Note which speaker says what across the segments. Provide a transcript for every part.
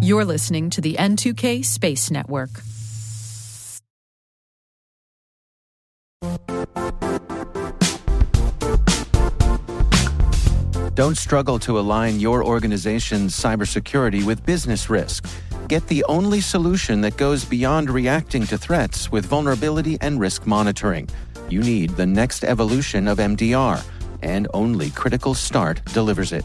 Speaker 1: You're listening to the N2K Space Network.
Speaker 2: Don't struggle to align your organization's cybersecurity with business risk. Get the only solution that goes beyond reacting to threats with vulnerability and risk monitoring. You need the next evolution of MDR, and only Critical Start delivers it.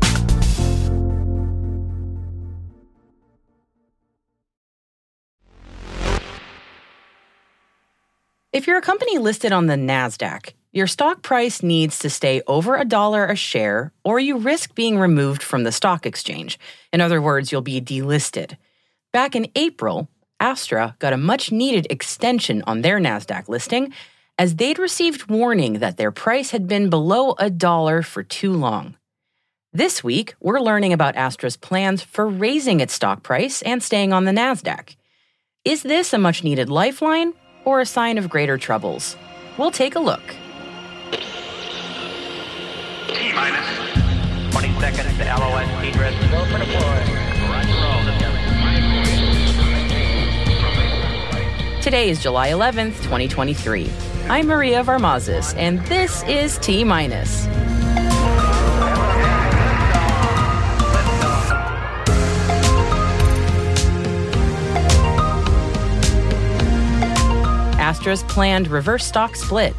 Speaker 3: If you're a company listed on the NASDAQ, your stock price needs to stay over a dollar a share, or you risk being removed from the stock exchange. In other words, you'll be delisted. Back in April, Astra got a much needed extension on their NASDAQ listing as they'd received warning that their price had been below a dollar for too long. This week, we're learning about Astra's plans for raising its stock price and staying on the NASDAQ. Is this a much needed lifeline or a sign of greater troubles? We'll take a look.
Speaker 4: T minus 20 seconds to LOS T-Dress. Go for deploy.
Speaker 3: Today is July 11th, 2023. I'm Maria Varmazes, and this is T Minus. Astra's planned reverse stock split.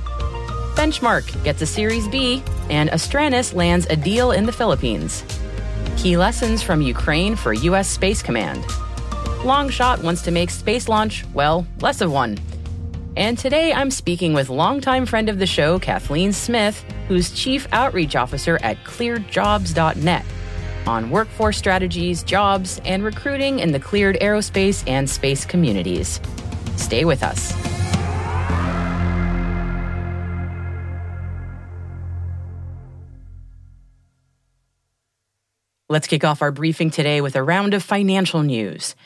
Speaker 3: Benchmark gets a Series B, and Astranis lands a deal in the Philippines. Key lessons from Ukraine for U.S. Space Command. Longshot wants to make space launch, well, less of one. And today I'm speaking with longtime friend of the show, Kathleen Smith, who's Chief Outreach Officer at clearedjobs.net, on workforce strategies, jobs, and recruiting in the cleared aerospace and space communities. Stay with us. Let's kick off our briefing today with a round of financial news.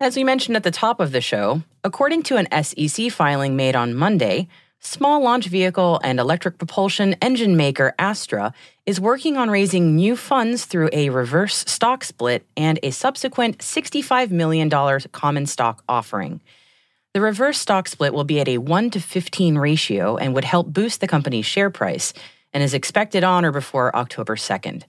Speaker 3: As we mentioned at the top of the show, according to an SEC filing made on Monday, small launch vehicle and electric propulsion engine maker Astra is working on raising new funds through a reverse stock split and a subsequent $65 million common stock offering. The reverse stock split will be at a 1 to 15 ratio and would help boost the company's share price and is expected on or before October 2nd.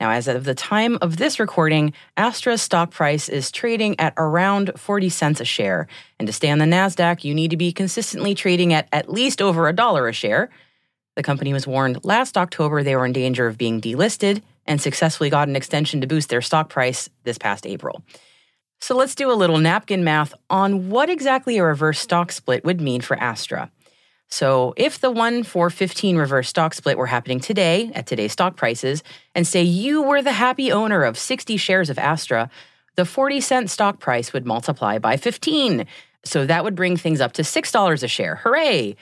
Speaker 3: Now, as of the time of this recording, Astra's stock price is trading at around 40 cents a share. And to stay on the NASDAQ, you need to be consistently trading at at least over a dollar a share. The company was warned last October they were in danger of being delisted and successfully got an extension to boost their stock price this past April. So let's do a little napkin math on what exactly a reverse stock split would mean for Astra. So if the 1 for 15 reverse stock split were happening today at today's stock prices, and say you were the happy owner of 60 shares of Astra, the 40 cent stock price would multiply by 15. So that would bring things up to $6 a share. Hooray!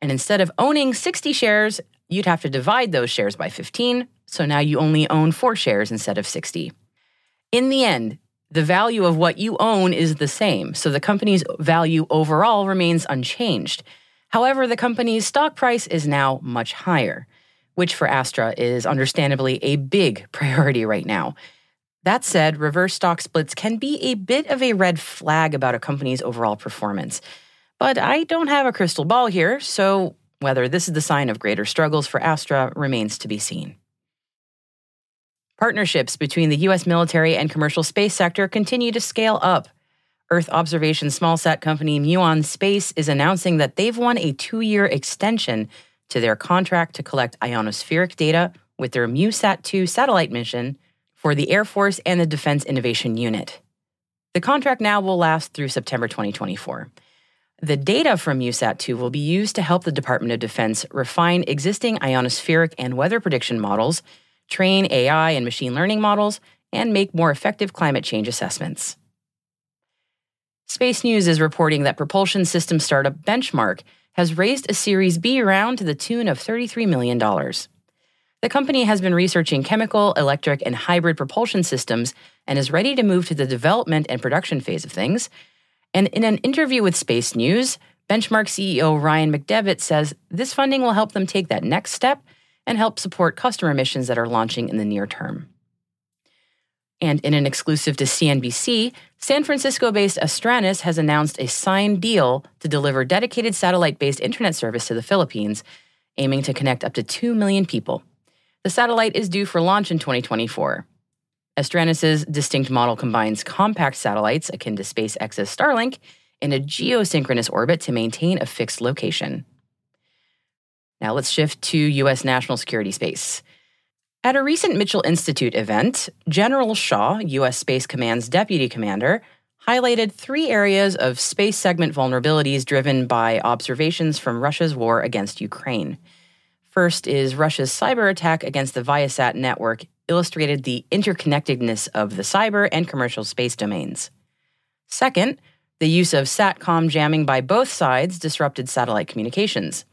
Speaker 3: And instead of owning 60 shares, you'd have to divide those shares by 15. So now you only own four shares instead of 60. In the end, the value of what you own is the same. So the company's value overall remains unchanged. However, the company's stock price is now much higher, which for Astra is understandably a big priority right now. That said, reverse stock splits can be a bit of a red flag about a company's overall performance. But I don't have a crystal ball here, so whether this is the sign of greater struggles for Astra remains to be seen. Partnerships between the U.S. military and commercial space sector continue to scale up. Earth observation smallsat company Muon Space is announcing that they've won a two year extension to their contract to collect ionospheric data with their MuSat 2 satellite mission for the Air Force and the Defense Innovation Unit. The contract now will last through September 2024. The data from MuSat 2 will be used to help the Department of Defense refine existing ionospheric and weather prediction models, train AI and machine learning models, and make more effective climate change assessments. Space News is reporting that propulsion system startup Benchmark has raised a Series B round to the tune of $33 million. The company has been researching chemical, electric, and hybrid propulsion systems and is ready to move to the development and production phase of things. And in an interview with Space News, Benchmark CEO Ryan McDevitt says this funding will help them take that next step and help support customer missions that are launching in the near term. And in an exclusive to CNBC, San Francisco based Astranis has announced a signed deal to deliver dedicated satellite based internet service to the Philippines, aiming to connect up to 2 million people. The satellite is due for launch in 2024. Astranis' distinct model combines compact satellites akin to SpaceX's Starlink in a geosynchronous orbit to maintain a fixed location. Now let's shift to U.S. national security space. At a recent Mitchell Institute event, General Shaw, U.S. Space Command's deputy commander, highlighted three areas of space segment vulnerabilities driven by observations from Russia's war against Ukraine. First is Russia's cyber attack against the Viasat network illustrated the interconnectedness of the cyber and commercial space domains. Second, the use of SATCOM jamming by both sides disrupted satellite communications.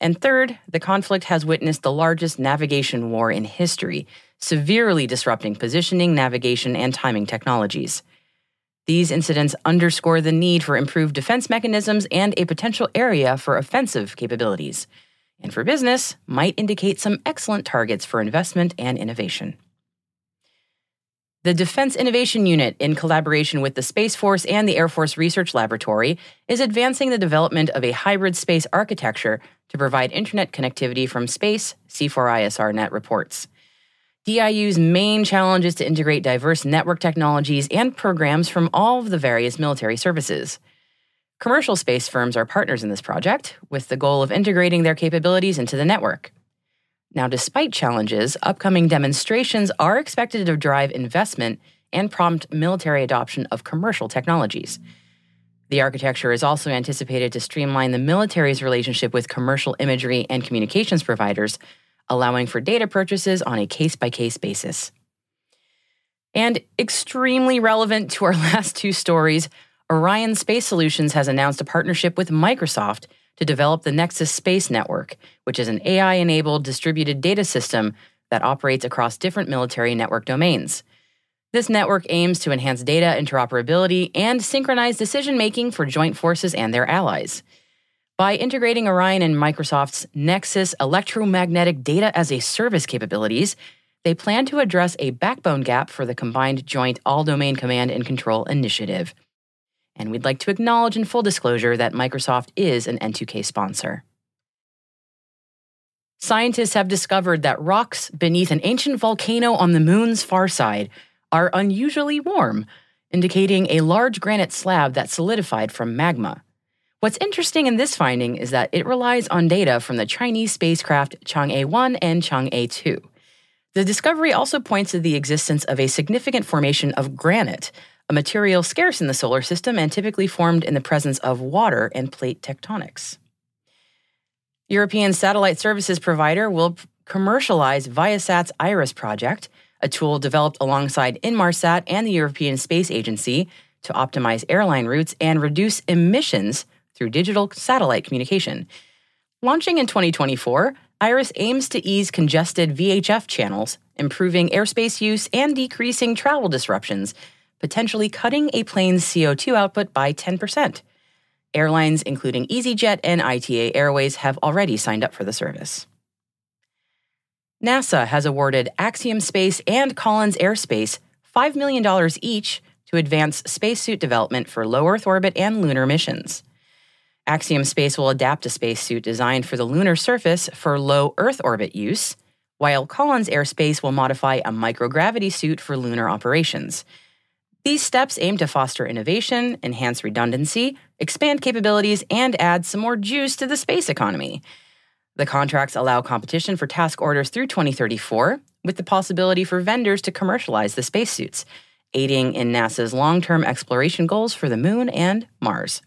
Speaker 3: And third, the conflict has witnessed the largest navigation war in history, severely disrupting positioning, navigation, and timing technologies. These incidents underscore the need for improved defense mechanisms and a potential area for offensive capabilities and for business might indicate some excellent targets for investment and innovation. The Defense Innovation Unit, in collaboration with the Space Force and the Air Force Research Laboratory, is advancing the development of a hybrid space architecture to provide internet connectivity from space, C4ISRNET reports. DIU's main challenge is to integrate diverse network technologies and programs from all of the various military services. Commercial space firms are partners in this project, with the goal of integrating their capabilities into the network. Now, despite challenges, upcoming demonstrations are expected to drive investment and prompt military adoption of commercial technologies. The architecture is also anticipated to streamline the military's relationship with commercial imagery and communications providers, allowing for data purchases on a case by case basis. And extremely relevant to our last two stories, Orion Space Solutions has announced a partnership with Microsoft to develop the Nexus Space Network, which is an AI enabled distributed data system that operates across different military network domains. This network aims to enhance data interoperability and synchronize decision making for joint forces and their allies. By integrating Orion and Microsoft's Nexus electromagnetic data as a service capabilities, they plan to address a backbone gap for the combined Joint All Domain Command and Control initiative and we'd like to acknowledge in full disclosure that Microsoft is an N2K sponsor. Scientists have discovered that rocks beneath an ancient volcano on the moon's far side are unusually warm, indicating a large granite slab that solidified from magma. What's interesting in this finding is that it relies on data from the Chinese spacecraft Chang'e 1 and Chang'e 2. The discovery also points to the existence of a significant formation of granite, a material scarce in the solar system and typically formed in the presence of water and plate tectonics. European satellite services provider will commercialize Viasat's IRIS project, a tool developed alongside Inmarsat and the European Space Agency to optimize airline routes and reduce emissions through digital satellite communication. Launching in 2024, IRIS aims to ease congested VHF channels, improving airspace use and decreasing travel disruptions potentially cutting a plane's CO2 output by 10%. Airlines, including EasyJet and ITA Airways, have already signed up for the service. NASA has awarded Axiom Space and Collins Aerospace $5 million each to advance spacesuit development for low Earth orbit and lunar missions. Axiom Space will adapt a spacesuit designed for the lunar surface for low Earth orbit use, while Collins Aerospace will modify a microgravity suit for lunar operations. These steps aim to foster innovation, enhance redundancy, expand capabilities, and add some more juice to the space economy. The contracts allow competition for task orders through 2034, with the possibility for vendors to commercialize the spacesuits, aiding in NASA's long term exploration goals for the Moon and Mars.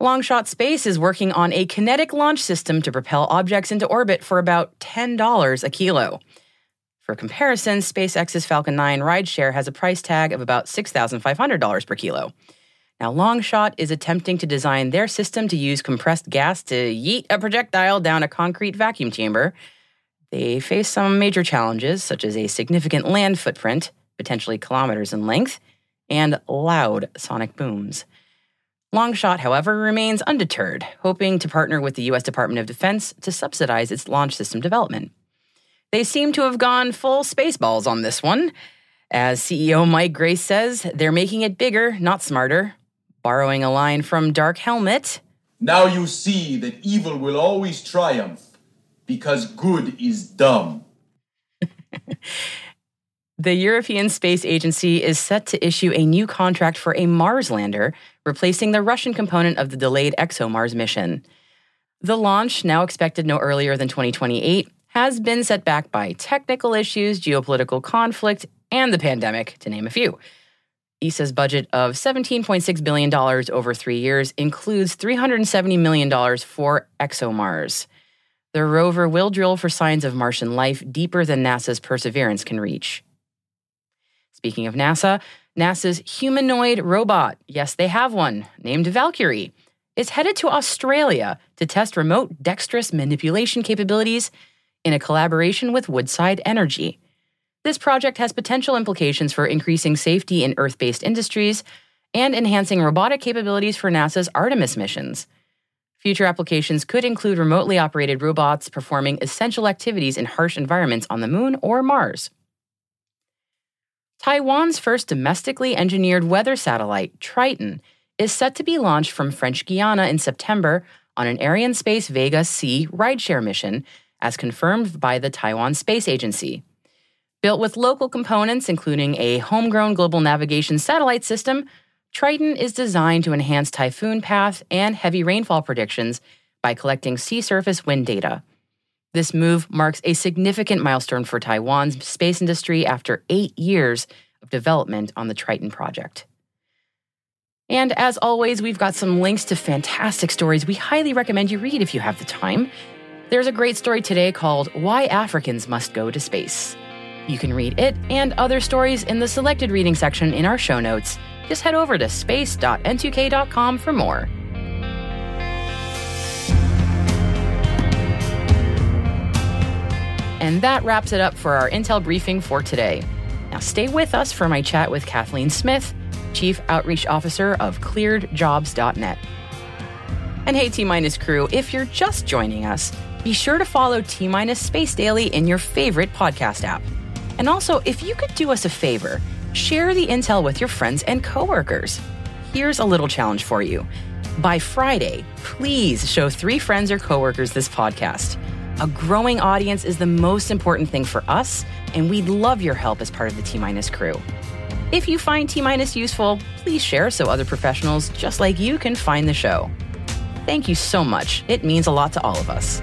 Speaker 3: Longshot Space is working on a kinetic launch system to propel objects into orbit for about $10 a kilo. For comparison, SpaceX's Falcon 9 rideshare has a price tag of about $6,500 per kilo. Now, Longshot is attempting to design their system to use compressed gas to yeet a projectile down a concrete vacuum chamber. They face some major challenges, such as a significant land footprint, potentially kilometers in length, and loud sonic booms. Longshot, however, remains undeterred, hoping to partner with the U.S. Department of Defense to subsidize its launch system development. They seem to have gone full spaceballs on this one. As CEO Mike Grace says, they're making it bigger, not smarter. Borrowing a line from Dark Helmet
Speaker 5: Now you see that evil will always triumph because good is dumb.
Speaker 3: The European Space Agency is set to issue a new contract for a Mars lander, replacing the Russian component of the delayed ExoMars mission. The launch, now expected no earlier than 2028, has been set back by technical issues, geopolitical conflict, and the pandemic, to name a few. ESA's budget of $17.6 billion over three years includes $370 million for ExoMars. The rover will drill for signs of Martian life deeper than NASA's Perseverance can reach. Speaking of NASA, NASA's humanoid robot, yes, they have one, named Valkyrie, is headed to Australia to test remote dexterous manipulation capabilities in a collaboration with Woodside Energy. This project has potential implications for increasing safety in Earth based industries and enhancing robotic capabilities for NASA's Artemis missions. Future applications could include remotely operated robots performing essential activities in harsh environments on the Moon or Mars. Taiwan's first domestically engineered weather satellite, Triton, is set to be launched from French Guiana in September on an Arianespace Vega C rideshare mission, as confirmed by the Taiwan Space Agency. Built with local components, including a homegrown global navigation satellite system, Triton is designed to enhance typhoon path and heavy rainfall predictions by collecting sea surface wind data. This move marks a significant milestone for Taiwan's space industry after eight years of development on the Triton project. And as always, we've got some links to fantastic stories we highly recommend you read if you have the time. There's a great story today called Why Africans Must Go to Space. You can read it and other stories in the selected reading section in our show notes. Just head over to space.n2k.com for more. And that wraps it up for our Intel briefing for today. Now, stay with us for my chat with Kathleen Smith, Chief Outreach Officer of ClearedJobs.net. And hey, T Minus crew, if you're just joining us, be sure to follow T Minus Space Daily in your favorite podcast app. And also, if you could do us a favor, share the intel with your friends and coworkers. Here's a little challenge for you. By Friday, please show three friends or coworkers this podcast. A growing audience is the most important thing for us, and we'd love your help as part of the T Minus crew. If you find T Minus useful, please share so other professionals just like you can find the show. Thank you so much. It means a lot to all of us.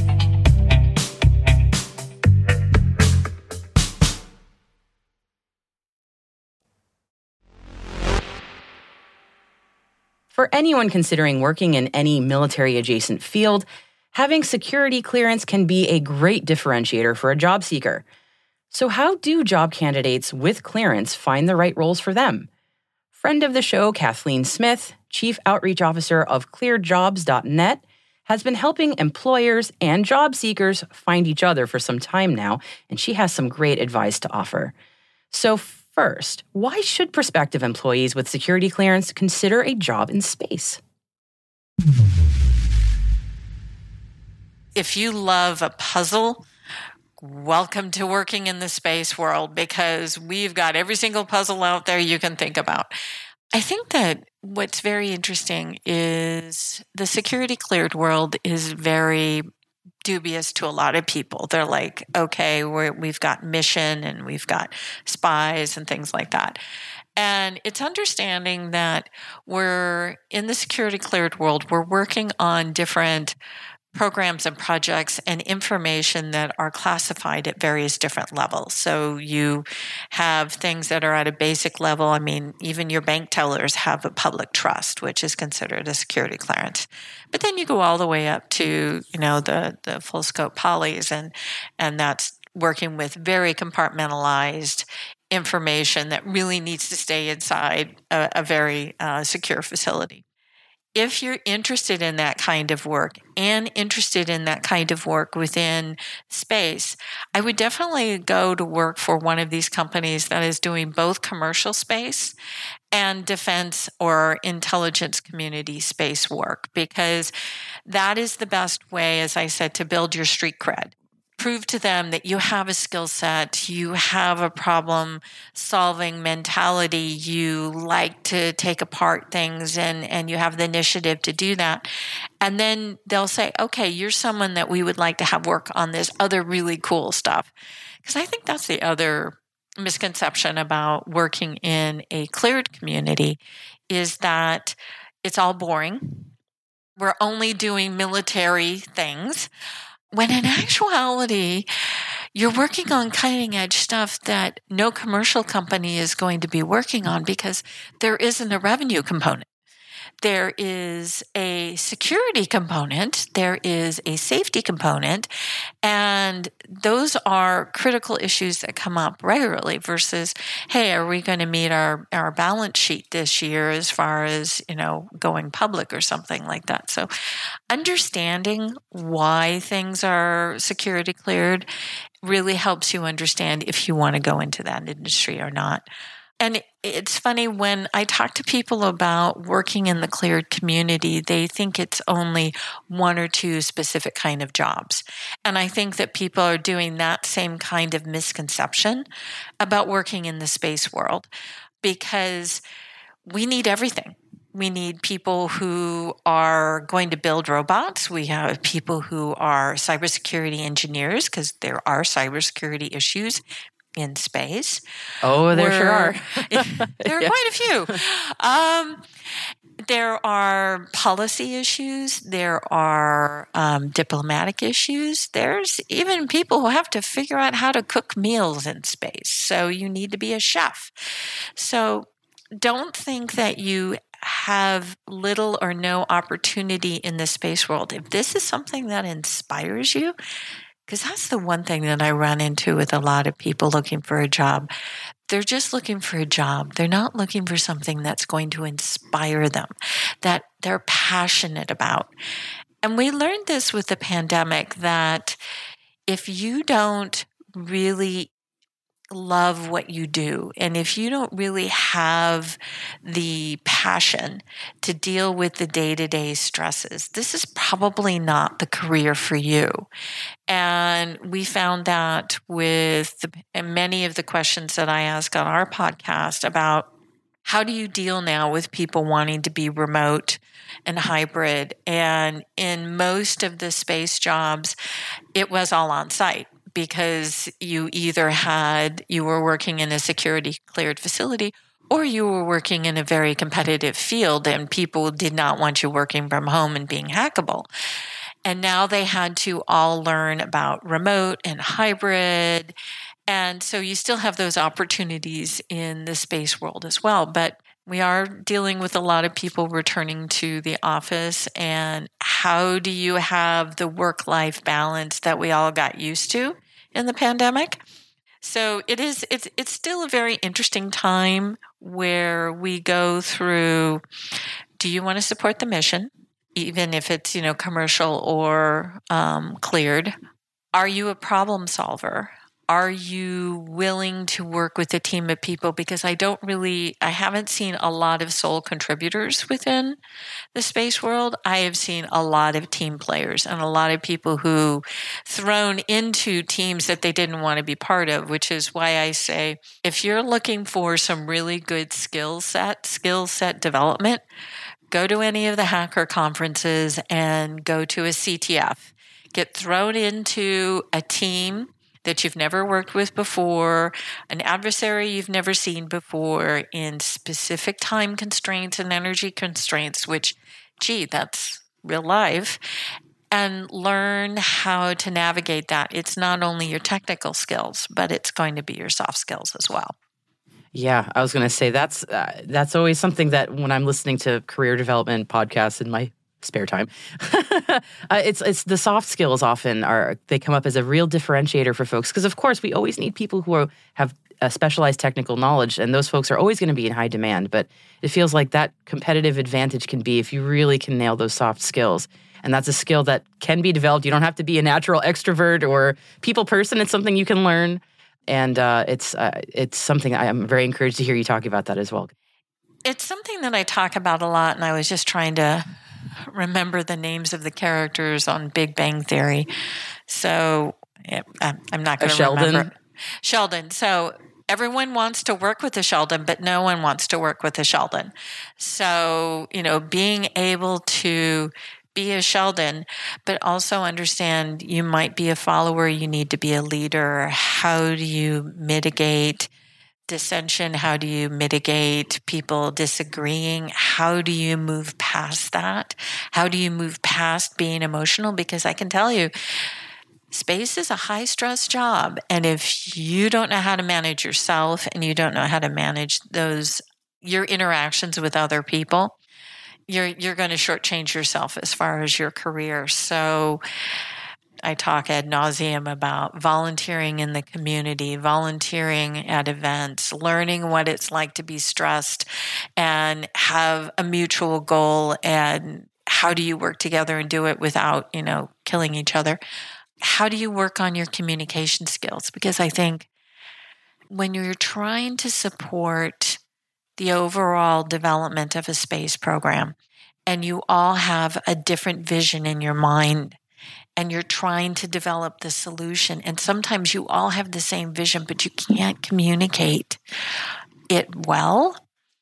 Speaker 3: For anyone considering working in any military adjacent field, having security clearance can be a great differentiator for a job seeker. So, how do job candidates with clearance find the right roles for them? Friend of the show, Kathleen Smith, Chief Outreach Officer of ClearedJobs.net, has been helping employers and job seekers find each other for some time now, and she has some great advice to offer. So, first, why should prospective employees with security clearance consider a job in space?
Speaker 6: If you love a puzzle, welcome to working in the space world because we've got every single puzzle out there you can think about. I think that what's very interesting is the security cleared world is very dubious to a lot of people. They're like, okay, we have got mission and we've got spies and things like that. And it's understanding that we're in the security cleared world, we're working on different programs and projects and information that are classified at various different levels. So you have things that are at a basic level. I mean, even your bank tellers have a public trust, which is considered a security clearance. But then you go all the way up to, you know, the, the full scope polys and, and that's working with very compartmentalized information that really needs to stay inside a, a very uh, secure facility if you're interested in that kind of work and interested in that kind of work within space, I would definitely go to work for one of these companies that is doing both commercial space and defense or intelligence community space work because that is the best way, as I said, to build your street cred prove to them that you have a skill set, you have a problem solving mentality, you like to take apart things and, and you have the initiative to do that. And then they'll say, okay, you're someone that we would like to have work on this other really cool stuff. Because I think that's the other misconception about working in a cleared community is that it's all boring. We're only doing military things when in actuality, you're working on cutting edge stuff that no commercial company is going to be working on because there isn't a revenue component. There is a security component, there is a safety component, and those are critical issues that come up regularly versus, hey, are we going to meet our, our balance sheet this year as far as, you know, going public or something like that. So understanding why things are security cleared really helps you understand if you want to go into that industry or not. And it's funny when I talk to people about working in the cleared community, they think it's only one or two specific kind of jobs. And I think that people are doing that same kind of misconception about working in the space world because we need everything. We need people who are going to build robots. We have people who are cybersecurity engineers because there are cybersecurity issues in space.
Speaker 3: Oh, there sure are.
Speaker 6: there are yeah. quite a few. Um, there are policy issues. There are um, diplomatic issues. There's even people who have to figure out how to cook meals in space. So you need to be a chef. So don't think that you have little or no opportunity in the space world. If this is something that inspires you, because that's the one thing that I run into with a lot of people looking for a job. They're just looking for a job. They're not looking for something that's going to inspire them, that they're passionate about. And we learned this with the pandemic that if you don't really love what you do. And if you don't really have the passion to deal with the day to day stresses, this is probably not the career for you. And we found that with the, many of the questions that I ask on our podcast about how do you deal now with people wanting to be remote and hybrid? And in most of the space jobs, it was all on site because you either had you were working in a security cleared facility or you were working in a very competitive field and people did not want you working from home and being hackable. And now they had to all learn about remote and hybrid And so you still have those opportunities in the space world as well. But we are dealing with a lot of people returning to the office. And how do you have the work life balance that we all got used to in the pandemic? So it is it's it's still a very interesting time where we go through do you want to support the mission even if it's you know commercial or um, cleared are you a problem solver are you willing to work with a team of people? Because i don't really i haven't seen a lot of sole contributors within the space world. I have seen a lot of team players and a lot of people who thrown into teams that they didn't want to be part of which is why i say if you're looking for some really good skill set skill set development go to any of the hacker conferences and go to a ctf get thrown into a team that you've never worked with before, an adversary you've never seen before, in specific time constraints and energy constraints, which, gee, that's real life. And learn how to navigate that. It's not only your technical skills, but it's going to be your soft skills as well.
Speaker 3: Yeah, I was going to say that's uh, that's always something that when I'm listening to career development podcasts in my spare time. uh, it's it's the soft skills often are they come up as a real differentiator for folks because of course we always need people who are, have specialized technical knowledge and those folks are always going to be in high demand but it feels like that competitive advantage can be if you really can nail those soft skills and that's a skill that can be developed you don't have to be a natural extrovert or people person it's something you can learn and uh, it's uh, it's something I'm very encouraged to hear you talk about that as well.
Speaker 6: It's something that I talk about a lot, and I was just trying to remember the names of the characters on Big Bang Theory. So I'm not going to remember. Sheldon. So everyone wants to work with a Sheldon, but no one wants to work with a Sheldon. So, you know, being able to be a Sheldon, but also understand you might be a follower, you need to be a leader. How do you mitigate dissension? How do you mitigate people disagreeing? How do you move past that? How do you move past being emotional? Because I can tell you, space is a high stress job. And if you don't know how to manage yourself and you don't know how to manage those, your interactions with other people, you're, you're going to shortchange yourself as far as your career. So, I talk ad nauseum about volunteering in the community, volunteering at events, learning what it's like to be stressed and have a mutual goal and how do you work together and do it without, you know, killing each other? How do you work on your communication skills? Because I think when you're trying to support the overall development of a space program and you all have a different vision in your mind and you're trying to develop the solution. And sometimes you all have the same vision, but you can't communicate it well.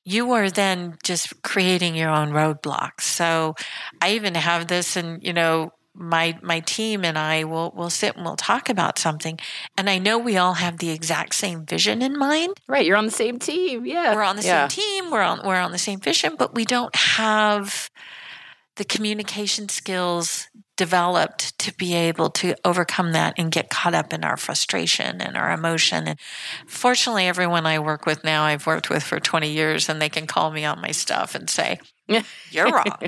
Speaker 6: You are then just creating your own roadblocks. So I even have this, and you know, my my team and I will will sit and we'll talk about something and I know we all have the exact same vision in mind.
Speaker 3: Right, you're on the same team. Yeah.
Speaker 6: We're on the yeah. same team, we're on we're on the same vision, but we don't have the communication skills developed to be able to overcome that and get caught up in our frustration and our emotion. And fortunately, everyone I work with now, I've worked with for 20 years, and they can call me on my stuff and say, You're wrong.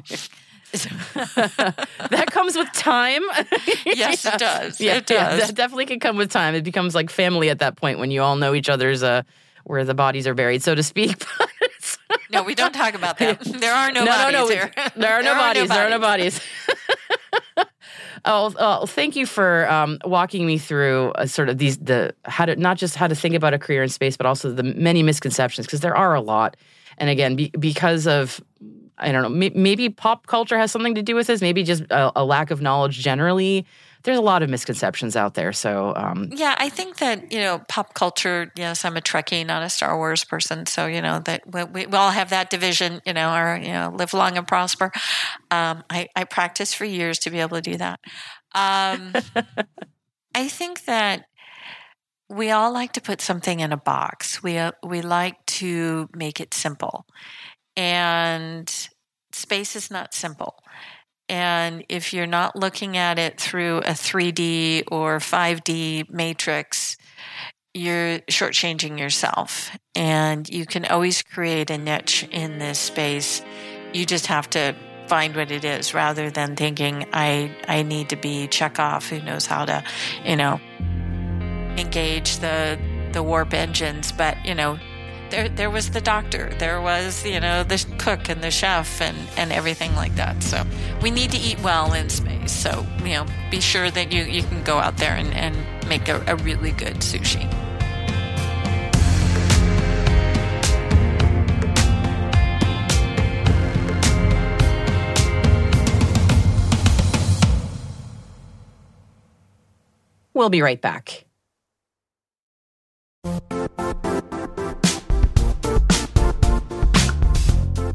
Speaker 3: that comes with time.
Speaker 6: yes, yeah. it does. Yeah, it does. Yeah,
Speaker 3: that definitely can come with time. It becomes like family at that point when you all know each other's uh, where the bodies are buried, so to speak.
Speaker 6: no, we don't talk about that. There are no, no bodies no, no. here.
Speaker 3: There are no, there bodies. Are no There are no bodies. Oh, thank you for um, walking me through uh, sort of these the how to not just how to think about a career in space, but also the many misconceptions because there are a lot. And again, be, because of I don't know, maybe pop culture has something to do with this. Maybe just a, a lack of knowledge generally there's a lot of misconceptions out there. So um,
Speaker 6: yeah, I think that you know pop culture. Yes, I'm a Trekkie, not a Star Wars person. So you know that we, we all have that division. You know, or you know, live long and prosper. Um, I, I practiced for years to be able to do that. Um, I think that we all like to put something in a box. We uh, we like to make it simple, and space is not simple. And if you're not looking at it through a 3D or 5D matrix, you're shortchanging yourself. And you can always create a niche in this space. You just have to find what it is rather than thinking I I need to be Chekhov who knows how to, you know, engage the the warp engines, but you know, there there was the doctor, there was you know the cook and the chef and and everything like that. So we need to eat well in space. So you know, be sure that you you can go out there and, and make a, a really good sushi.
Speaker 3: We'll be right back.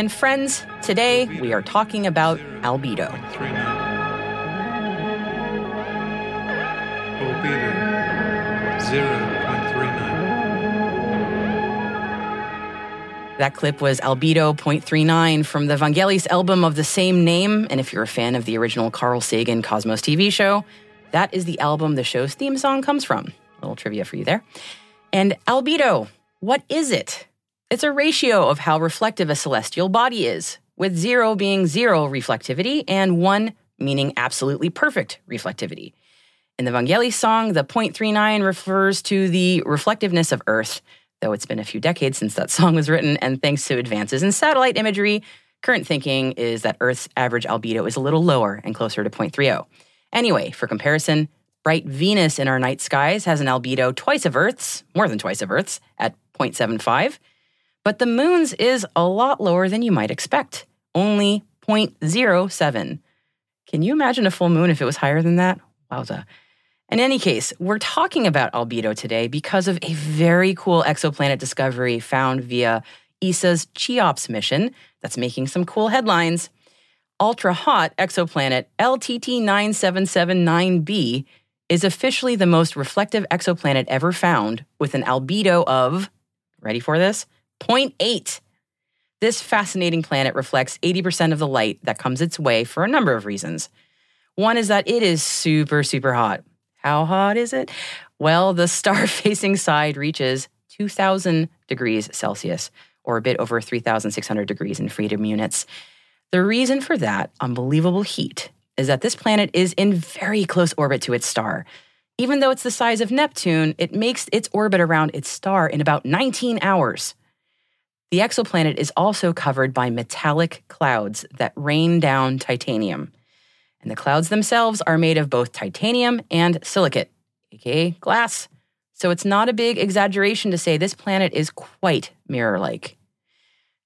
Speaker 3: And friends, today we are talking about albedo. That clip was Albedo 0.39 from the Vangelis album of the same name. And if you're a fan of the original Carl Sagan Cosmos TV show, that is the album the show's theme song comes from. A little trivia for you there. And albedo, what is it? It's a ratio of how reflective a celestial body is, with zero being zero reflectivity and one meaning absolutely perfect reflectivity. In the Vangelis song, the 0.39 refers to the reflectiveness of Earth, though it's been a few decades since that song was written, and thanks to advances in satellite imagery, current thinking is that Earth's average albedo is a little lower and closer to 0.30. Anyway, for comparison, bright Venus in our night skies has an albedo twice of Earth's, more than twice of Earth's, at 0.75, but the moon's is a lot lower than you might expect, only 0.07. Can you imagine a full moon if it was higher than that? Wowza. In any case, we're talking about albedo today because of a very cool exoplanet discovery found via ESA's CHEOPS mission that's making some cool headlines. Ultra hot exoplanet LTT 9779b is officially the most reflective exoplanet ever found with an albedo of, ready for this? 0.8. This fascinating planet reflects 80% of the light that comes its way for a number of reasons. One is that it is super, super hot. How hot is it? Well, the star facing side reaches 2,000 degrees Celsius, or a bit over 3,600 degrees in freedom units. The reason for that unbelievable heat is that this planet is in very close orbit to its star. Even though it's the size of Neptune, it makes its orbit around its star in about 19 hours. The exoplanet is also covered by metallic clouds that rain down titanium. And the clouds themselves are made of both titanium and silicate, aka glass. So it's not a big exaggeration to say this planet is quite mirror like.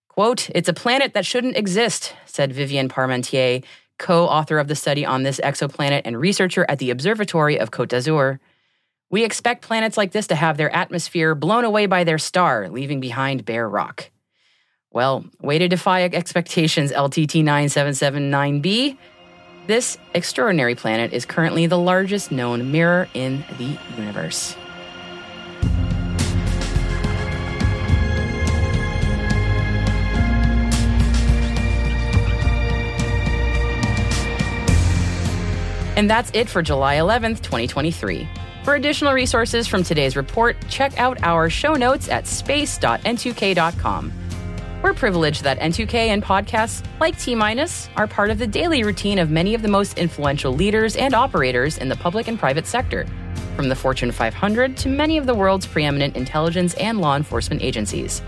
Speaker 3: Quote, it's a planet that shouldn't exist, said Vivien Parmentier, co author of the study on this exoplanet and researcher at the Observatory of Côte d'Azur. We expect planets like this to have their atmosphere blown away by their star, leaving behind bare rock. Well, way to defy expectations, LTT 9779b. This extraordinary planet is currently the largest known mirror in the universe. And that's it for July 11th, 2023. For additional resources from today's report, check out our show notes at space.n2k.com. We're privileged that N2K and podcasts like T Minus are part of the daily routine of many of the most influential leaders and operators in the public and private sector, from the Fortune 500 to many of the world's preeminent intelligence and law enforcement agencies.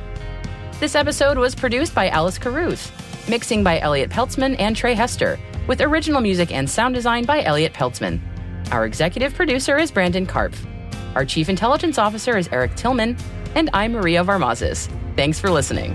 Speaker 3: This episode was produced by Alice Carruth, mixing by Elliott Peltzman and Trey Hester, with original music and sound design by Elliott Peltzman. Our executive producer is Brandon Karpf. Our chief intelligence officer is Eric Tillman, and I'm Maria Varmazes. Thanks for listening.